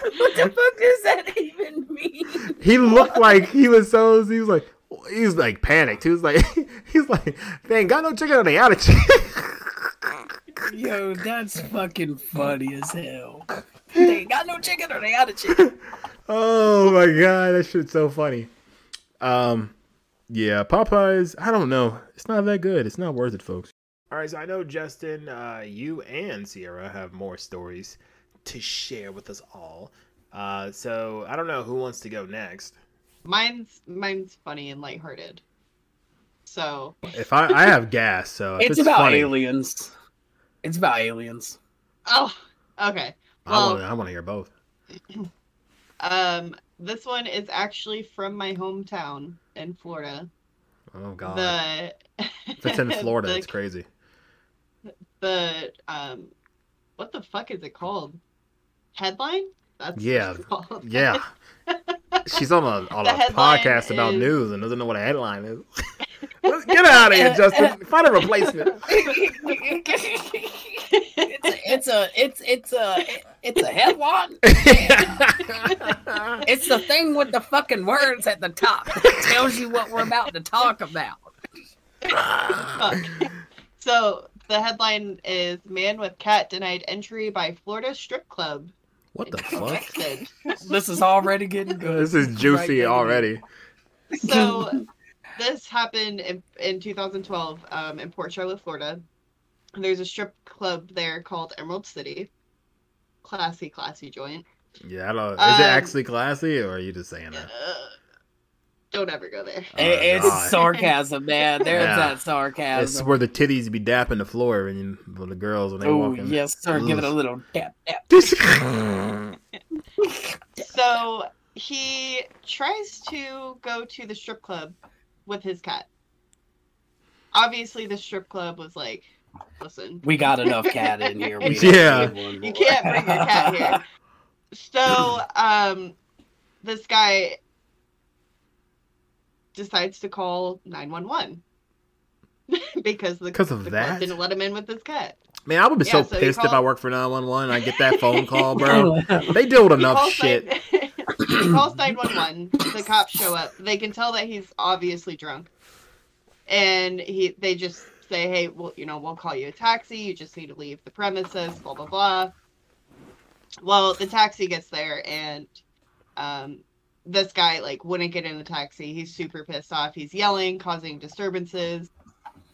What the fuck does that even mean? He looked like he was so, he was like, he was like panicked. He was like, he was like, they ain't got no chicken, they out of chicken. Yo, that's fucking funny as hell. They got no chicken or they out of chicken. Oh my god, that shit's so funny. Um, yeah, Popeyes. I don't know. It's not that good. It's not worth it, folks. All right, so I know Justin, uh, you and Ciara have more stories to share with us all. Uh, so I don't know who wants to go next. Mine's mine's funny and lighthearted. So If I, I have gas, so It's, it's, about funny, aliens. It's about aliens. oh okay. I Well, want I want to hear both. um, this one is actually from my hometown in Florida. Oh god, The if it's in Florida, the, it's crazy. the um, what the fuck is it called? Headline? That's what Yeah, it's called. Yeah, she's on a on The a headline podcast about is- news and doesn't know what a headline is. Let's get out of here, Justin. Find a replacement. it's, it's a it's it's a it's a headline. It's the thing with the fucking words at the top that tells you what we're about to talk about. So the headline is "Man with Cat Denied Entry by Florida Strip Club." What the fuck? This is already getting good. This is juicy Right, already. so this happened in, in 2012 um, in Port Charlotte, Florida. And There's a strip club there called Emerald City. Classy, classy joint. Yeah, I don't. Is Um, it actually classy, or are you just saying that? Uh, don't ever go there. Oh, it's God. sarcasm, man. There's Yeah. that It's sarcasm. where the titties be dapping the floor and you, the girls when they Oh walk in. yes, sir. Give it a little dap, dap. So he tries to go to the strip club with his cat. Obviously, the strip club was like, listen, We got enough cat in here. We Yeah. need you can't bring your cat here. So, um, this guy decides to call 911 because the, 'Cause of the that? club didn't let him in with his cat. Man, I would be Yeah, so, so he pissed if I worked for 911 and I get that phone call, bro. They deal with enough shit. nine- he calls 911. The cops show up. They can tell that he's obviously drunk. And he they just say, hey, well, you know, we'll call you a taxi. You just need to leave the premises, blah, blah, blah. Well, the taxi gets there and um, this guy, like, wouldn't get in the taxi. He's super pissed off. He's yelling, causing disturbances,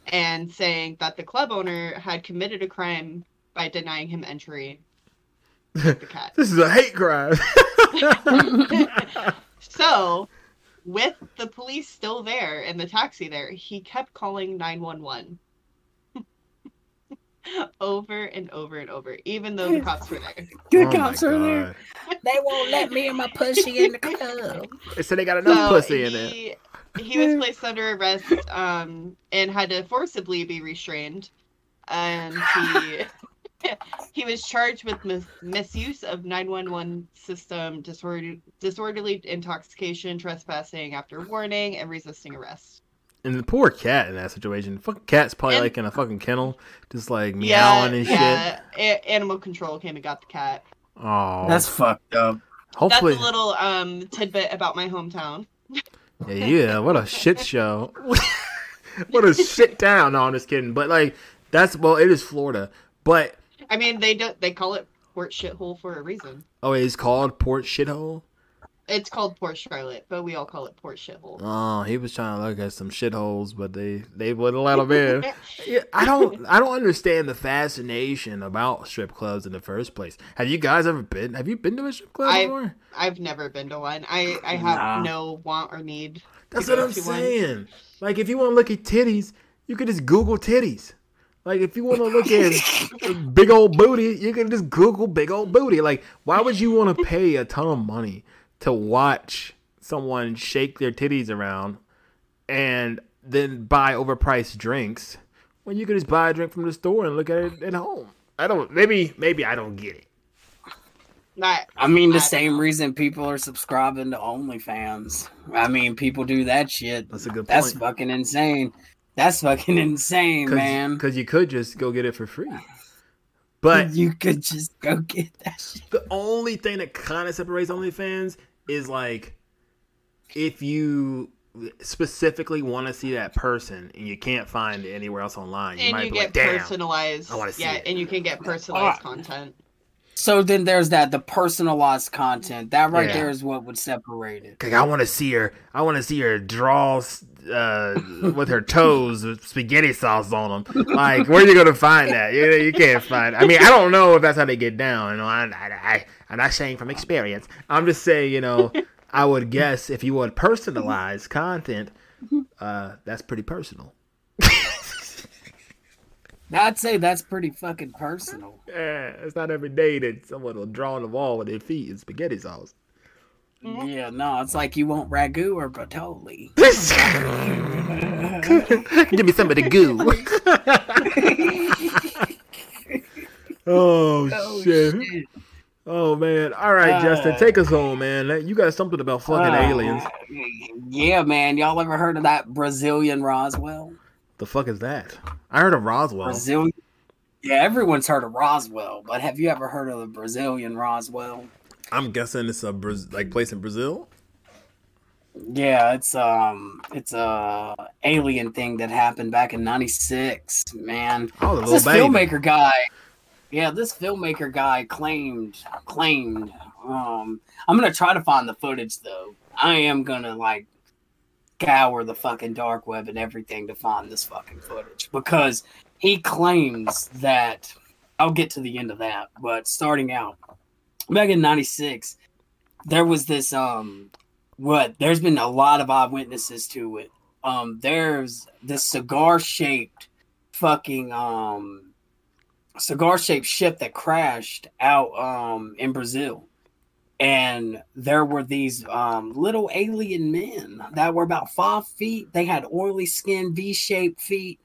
and saying that the club owner had committed a crime by denying him entry with the cat. This is a hate crime. so, with the police still there and the taxi there, he kept calling 911 over and over and over, even though the cops were there. Good Oh cops my are there. They won't let me and my pussy in the club. They said they got enough So pussy in it. he, he was placed under arrest um, and had to forcibly be restrained. And he he was charged with mis- misuse of 911 system, disorder- disorderly intoxication, trespassing after warning, and resisting arrest. And the poor cat in that situation. Fucking cat's probably And- like in a fucking kennel, just like meowing and shit. yeah. A- animal control came and got the cat. Oh, That's fucked up. hopefully. That's a little um tidbit about my hometown. Yeah, yeah, what a shit show. what a shit town. No, I'm just kidding. But like that's well, it is Florida. But I mean, they do they call it Port Shithole for a reason. oh, it's called Port Shithole. It's called Port Charlotte, but we all call it Port Shithole. Oh, he was trying to look at some shitholes, but they they wouldn't let him in. Yeah, I don't I don't understand the fascination about strip clubs in the first place. Have you guys ever been? Have you been to a strip club I- before? I've never been to one. I I have Nah. no want or need. That's what I'm to one. saying. Like, if you want to look at titties, you could just Google titties. Like, if you want to look at big old booty, you can just Google big old booty. Like, why would you want to pay a ton of money to watch someone shake their titties around and then buy overpriced drinks when you could just buy a drink from the store and look at it at home? I don't. Maybe, maybe I don't get it. Not. I mean, the I- same reason people are subscribing to OnlyFans. I mean, people do that shit. That's a good point. That's fucking insane. That's fucking insane, man. Because you could just go get it for free. But you could just go get that shit. the only thing that kind of separates OnlyFans is like if you specifically want to see that person and you can't find it anywhere else online, you And might you be get like, "Damn." personalized. I wanna see yeah, it. and you can get personalized content. So then there's that the personalized content. That right Yeah. there is what would separate it. Like, I want to see her. I want to see her draw uh, with her toes with spaghetti sauce on them. Like, where are you gonna find that? You, you can't find. I mean, I don't know if that's how they get down. You know, I, I, I I'm not saying from experience. I'm just saying, you know, I would guess if you want personalized content, uh, that's pretty personal. I'd say that's pretty fucking personal. Yeah, it's not every day that someone will draw on the wall with their feet in spaghetti sauce. Mhm. Yeah, no, it's like you want ragu or patoli. Give me some of the goo. oh, Oh, shit. shit. Oh man. All right, Uh, Justin, take us home, man. You got something about fucking Uh, aliens. Yeah, man. Y'all ever heard of that Brazilian Roswell? The fuck is that? I heard of Roswell. Brazilian. Yeah, everyone's heard of Roswell, but have you ever heard of the Brazilian Roswell? I'm guessing it's a Braz- like place in Brazil. Yeah, it's um, it's a alien thing that happened back in '96. Man, Oh, this baby. filmmaker guy. Yeah, this filmmaker guy claimed claimed. Um, I'm gonna try to find the footage though. I am gonna like scour the fucking dark web and everything to find this fucking footage because he claims that I'll get to the end of that. But starting out back in '96, there was this um, what? There's been a lot of eyewitnesses to it. Um, there's this cigar shaped fucking um cigar shaped ship that crashed out um in Brazil. And there were these um little alien men that were about five feet. They had oily skin, V shaped feet.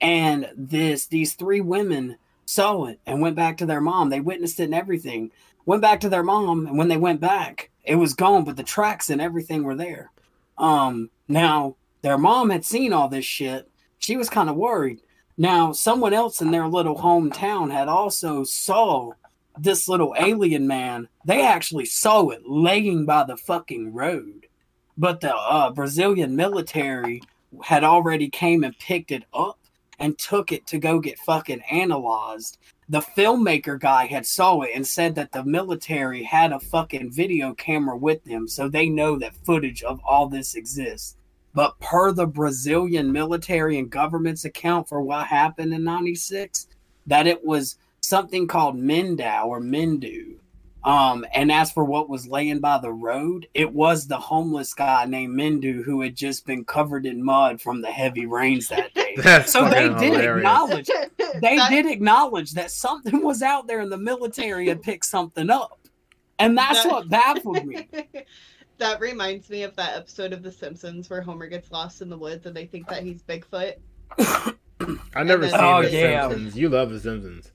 And this these three women saw it and went back to their mom. They witnessed it and everything. Went back to their mom, and when they went back, it was gone, but the tracks and everything were there. Um now their mom had seen all this shit. She was kind of worried. Now, someone else in their little hometown had also saw this little alien man. They actually saw it laying by the fucking road, but the uh, Brazilian military had already came and picked it up and took it to go get fucking analyzed. The filmmaker guy had saw it and said that the military had a fucking video camera with them, so they know that footage of all this exists. But per the Brazilian military and government's account for what happened in 96, that it was something called Mindau or Mindu. Um, and as for what was laying by the road, it was the homeless guy named Mindu who had just been covered in mud from the heavy rains that day. That's so they did hilarious. acknowledge they That- did acknowledge that something was out there and the military had picked something up. And that's That- what baffled me. that reminds me of that episode of The Simpsons where Homer gets lost in the woods and they think that he's Bigfoot. I've never And seen Oh, The yeah. Simpsons. You love The Simpsons.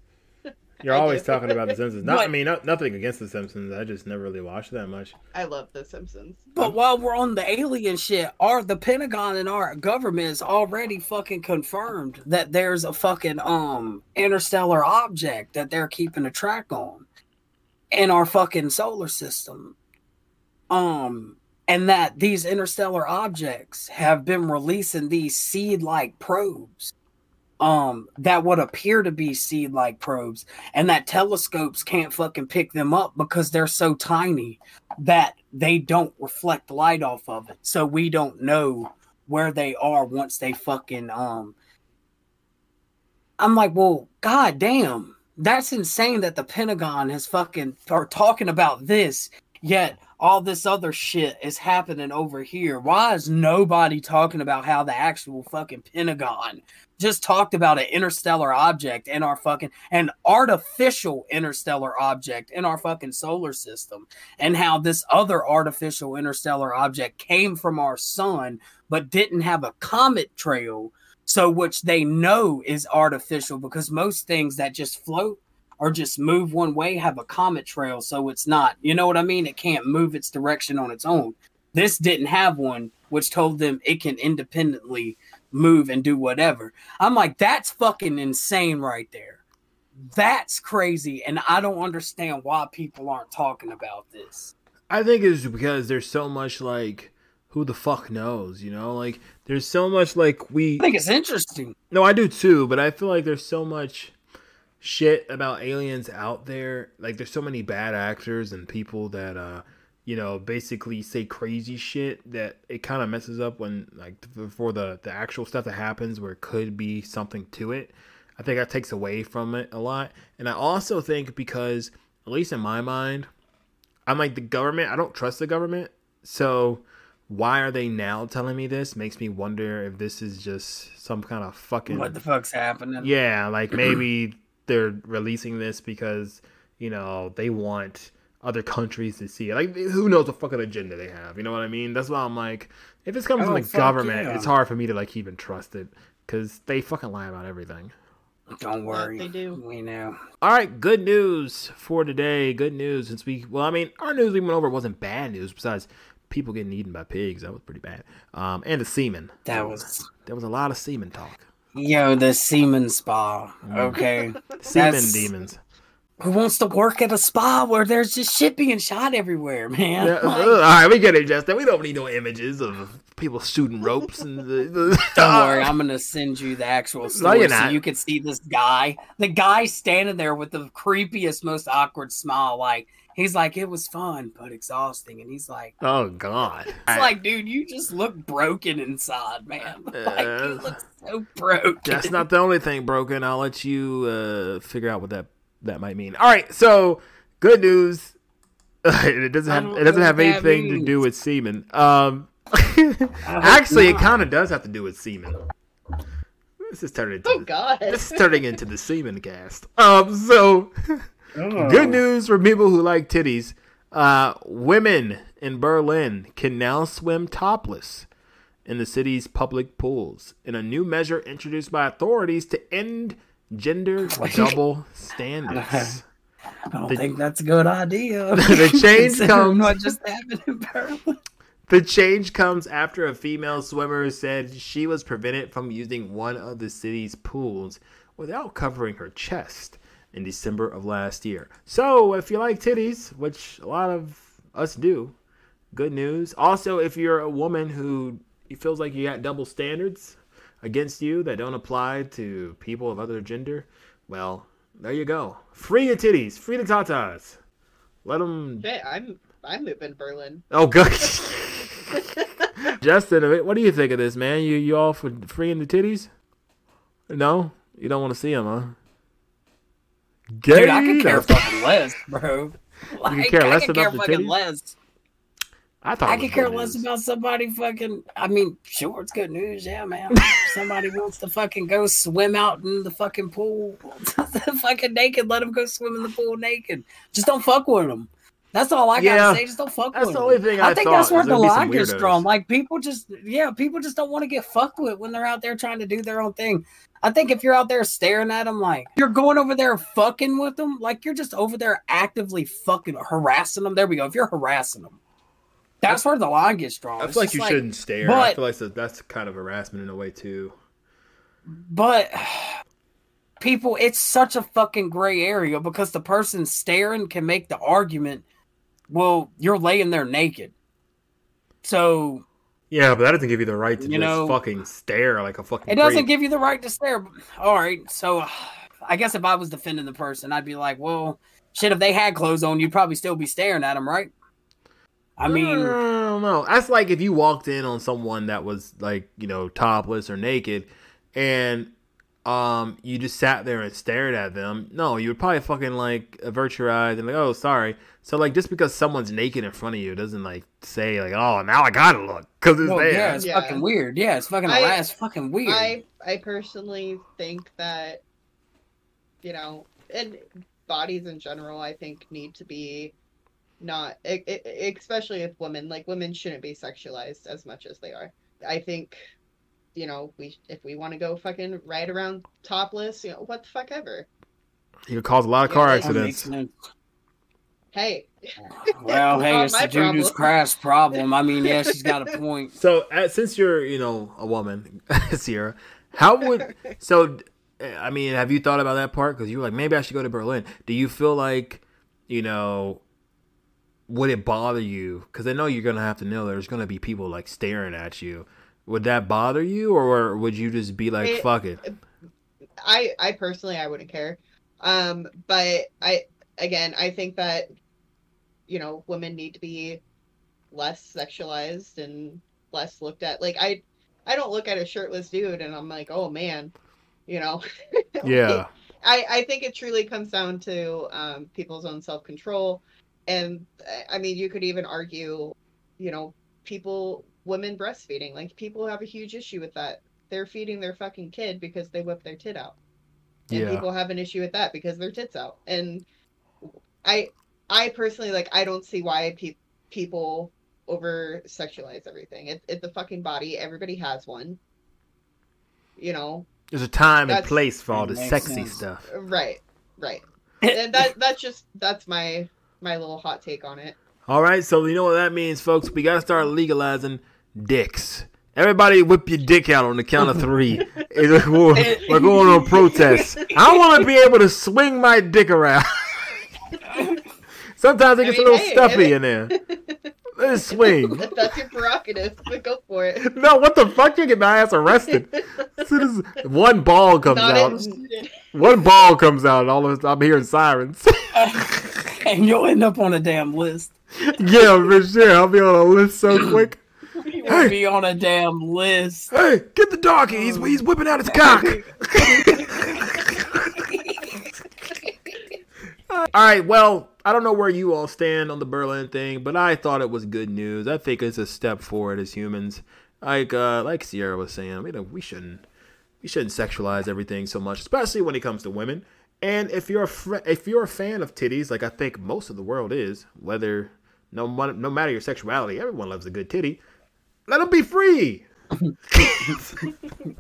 You're I always do. talking about The Simpsons. Not, I mean, not, nothing against The Simpsons. I just never really watched that much. I love The Simpsons. But while we're on the alien shit, our the Pentagon and our government is already fucking confirmed that there's a fucking um interstellar object that they're keeping a track on in our fucking solar system. Um and that these interstellar objects have been releasing these seed-like probes um that would appear to be seed-like probes and that telescopes can't fucking pick them up because they're so tiny that they don't reflect light off of it. So we don't know where they are once they fucking um I'm like, well, god damn. That's insane that the Pentagon has fucking are talking about this, yet all this other shit is happening over here. Why is nobody talking about how the actual fucking Pentagon just talked about an interstellar object in our fucking an artificial interstellar object in our fucking solar system and how this other artificial interstellar object came from our sun but didn't have a comet trail so which they know is artificial because most things that just float or just move one way have a comet trail so it's not you know what i mean? It can't move its direction on its own. This didn't have one which told them it can independently move and do whatever. I'm like that's fucking insane right there. That's crazy and i don't understand why people aren't talking about this. I think it's because there's so much like who the fuck knows, you know? Like there's so much like we i think it's interesting. No, I do too, but I feel like there's so much shit about aliens out there. Like there's so many bad actors and people that uh you know, basically say crazy shit that it kind of messes up when like for the the actual stuff that happens where it could be something to it. I think that takes away from it a lot. And I also think because at least in my mind, I'm like the government, I don't trust the government. So why are they now telling me this? Makes me wonder if this is just some kind of fucking what the fuck's happening yeah, like maybe they're releasing this because you know they want other countries to see it. Like who knows what fucking agenda they have? You know what I mean? That's why I'm like, if it's coming Oh, from the government, yeah. it's hard for me to like even trust it because they fucking lie about everything. don't worry they do. we know All right, good news for today. Good news since we well, I mean, our news we went over wasn't bad news. Besides people getting eaten by pigs, that was pretty bad. Um, and the semen. that was there was a lot of semen talk. Yo the semen spa mm. okay Semen That's- demons. who wants to work at a spa where there's just shit being shot everywhere man Yeah, Like, all right, we get it, Justin. We don't need no images of people shooting ropes and the. Don't worry, I'm gonna send you the actual story you're so you can see this guy. The guy standing there with the creepiest, most awkward smile. Like he's like, it was fun but exhausting, and he's like, Oh God! it's like, dude, you just look broken inside, man. Like you Uh, look so broken. that's not the only thing broken. I'll let you uh, figure out what that that might mean. All right, so good news. it doesn't have it doesn't have what that anything to do with semen. Um, hope actually, it kind of does have to do with semen. This is turning into Oh God. this is turning into the semen cast. Um, so. Oh. Good news for people who like titties. Uh, women in Berlin can now swim topless in the city's public pools in a new measure introduced by authorities to end gender double standards. I don't the- think that's a good idea. The change comes- what just happened in Berlin. The change comes after a female swimmer said she was prevented from using one of the city's pools without covering her chest in December of last year. So, if you like titties, which a lot of us do, good news. Also, if you're a woman who feels like you got double standards against you that don't apply to people of other gender, well, there you go. Free the titties, free the tatas. Let them. Shit, I'm I'm moving Berlin. Oh, good. Justin, what do you think of this, man? You you all for freeing the titties? No, you don't want to see them, huh? Gay Dude, I could care fucking less, bro. Like, you care less I could about care fucking titties? less. I thought I could care less news. about somebody fucking. I mean, sure, it's good news, yeah, man. Somebody wants to fucking go swim out in the fucking pool, fucking naked. Let them go swim in the pool naked. Just don't fuck with them. That's all I Yeah, gotta say. Just don't fuck that's with the them. only thing I think thought, that's where the there'd be some line gets drawn. Like people just, yeah, people just don't want to get fucked with when they're out there trying to do their own thing. I think if you're out there staring at them, like you're going over there fucking with them, like you're just over there actively fucking harassing them. There we go. If you're harassing them, that's where the line gets drawn. I It's feel like you shouldn't stare. I feel like that's kind of harassment in a way too. But people, it's such a fucking gray area because the person staring can make the argument, well, you're laying there naked. So Yeah, but that doesn't give you the right to You just know, fucking stare like a fucking. it doesn't creep. give you the right to stare. All right. So I guess if I was defending the person, I'd be like, well, shit, if they had clothes on, you'd probably still be staring at them, right? I mean, I don't know. That's like if you walked in on someone that was like, you know, topless or naked and um you just sat there and stared at them. No, you would probably fucking like avert your eyes and like, oh sorry. So like just because someone's naked in front of you doesn't like say like, oh now I gotta look because it's well, there. yeah, it's Yeah. fucking weird. Yeah, it's fucking I- harass, fucking weird. I I personally think that you know, and bodies in general, I think need to be not, especially if women like women shouldn't be sexualized as much as they are. I think, you know, we if we want to go fucking ride around topless, you know, what the fuck ever. You could cause a lot of car Yeah, accidents. Hey, Well, hey, it's my the dude who's crash problem. I mean, yeah, she's got a point. So uh, since you're, you know, a woman, Ciara, how would so? I mean, have you thought about that part? Because you were like, maybe I should go to Berlin. Do you feel like, you know, would it bother you? Because I know you're gonna have to know there's gonna be people like staring at you. Would that bother you, or would you just be like, It- fuck it? I I personally I wouldn't care. Um, but I again I think that you know women need to be less sexualized and less looked at. Like I I don't look at a shirtless dude and I'm like, oh man, you know. Yeah, I I think it truly comes down to um, people's own self control, and I- I mean you could even argue, you know, people women breastfeeding like people have a huge issue with that. They're feeding their fucking kid because they whip their tit out and yeah. people have an issue with that because their tits out and i i personally like i don't see why pe- people over sexualize everything it, it's a fucking body everybody has one you know There's a time and That's- place for all the sexy sense. stuff. right right and that that's just that's my my little hot take on it All right, so you know what that means, folks. We gotta start legalizing dicks. Everybody, whip your dick out on the count of three. It's- we're, we're going on protest. I want to be able to swing my dick around. Sometimes it I gets mean, a little hey, stuffy hey. in there. Let it swing. that's your prerogative but go for it No, what the fuck? You get my ass arrested. As soon as one ball comes not out, in, one ball comes out, and all of I'm hearing sirens. and you'll end up on a damn list. yeah, for sure. I'll be on a list so quick. Will be on a damn list. Hey, get the doggy. He's, he's whipping out his cock. all right, well, I don't know where you all stand on the Berlin thing, but I thought it was good news. I think it's a step forward as humans. Like uh, like Ciara was saying, you know, we shouldn't we shouldn't sexualize everything so much, especially when it comes to women. And if you're a fr- if you're a fan of titties, like I think most of the world is, whether no no matter your sexuality, everyone loves a good titty. Let them be free.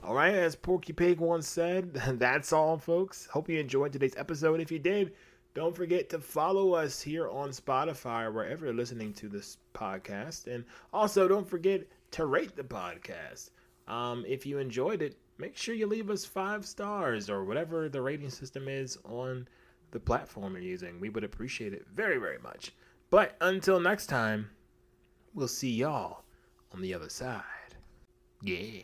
all right, as Porky Pig once said, that's all, folks. Hope you enjoyed today's episode. If you did, Don't forget to follow us here on Spotify or wherever you're listening to this podcast. And also, don't forget to rate the podcast. Um, if you enjoyed it, make sure you leave us five stars or whatever the rating system is on the platform you're using. We would appreciate it very, very much. But until next time, we'll see y'all on the other side. Yeah.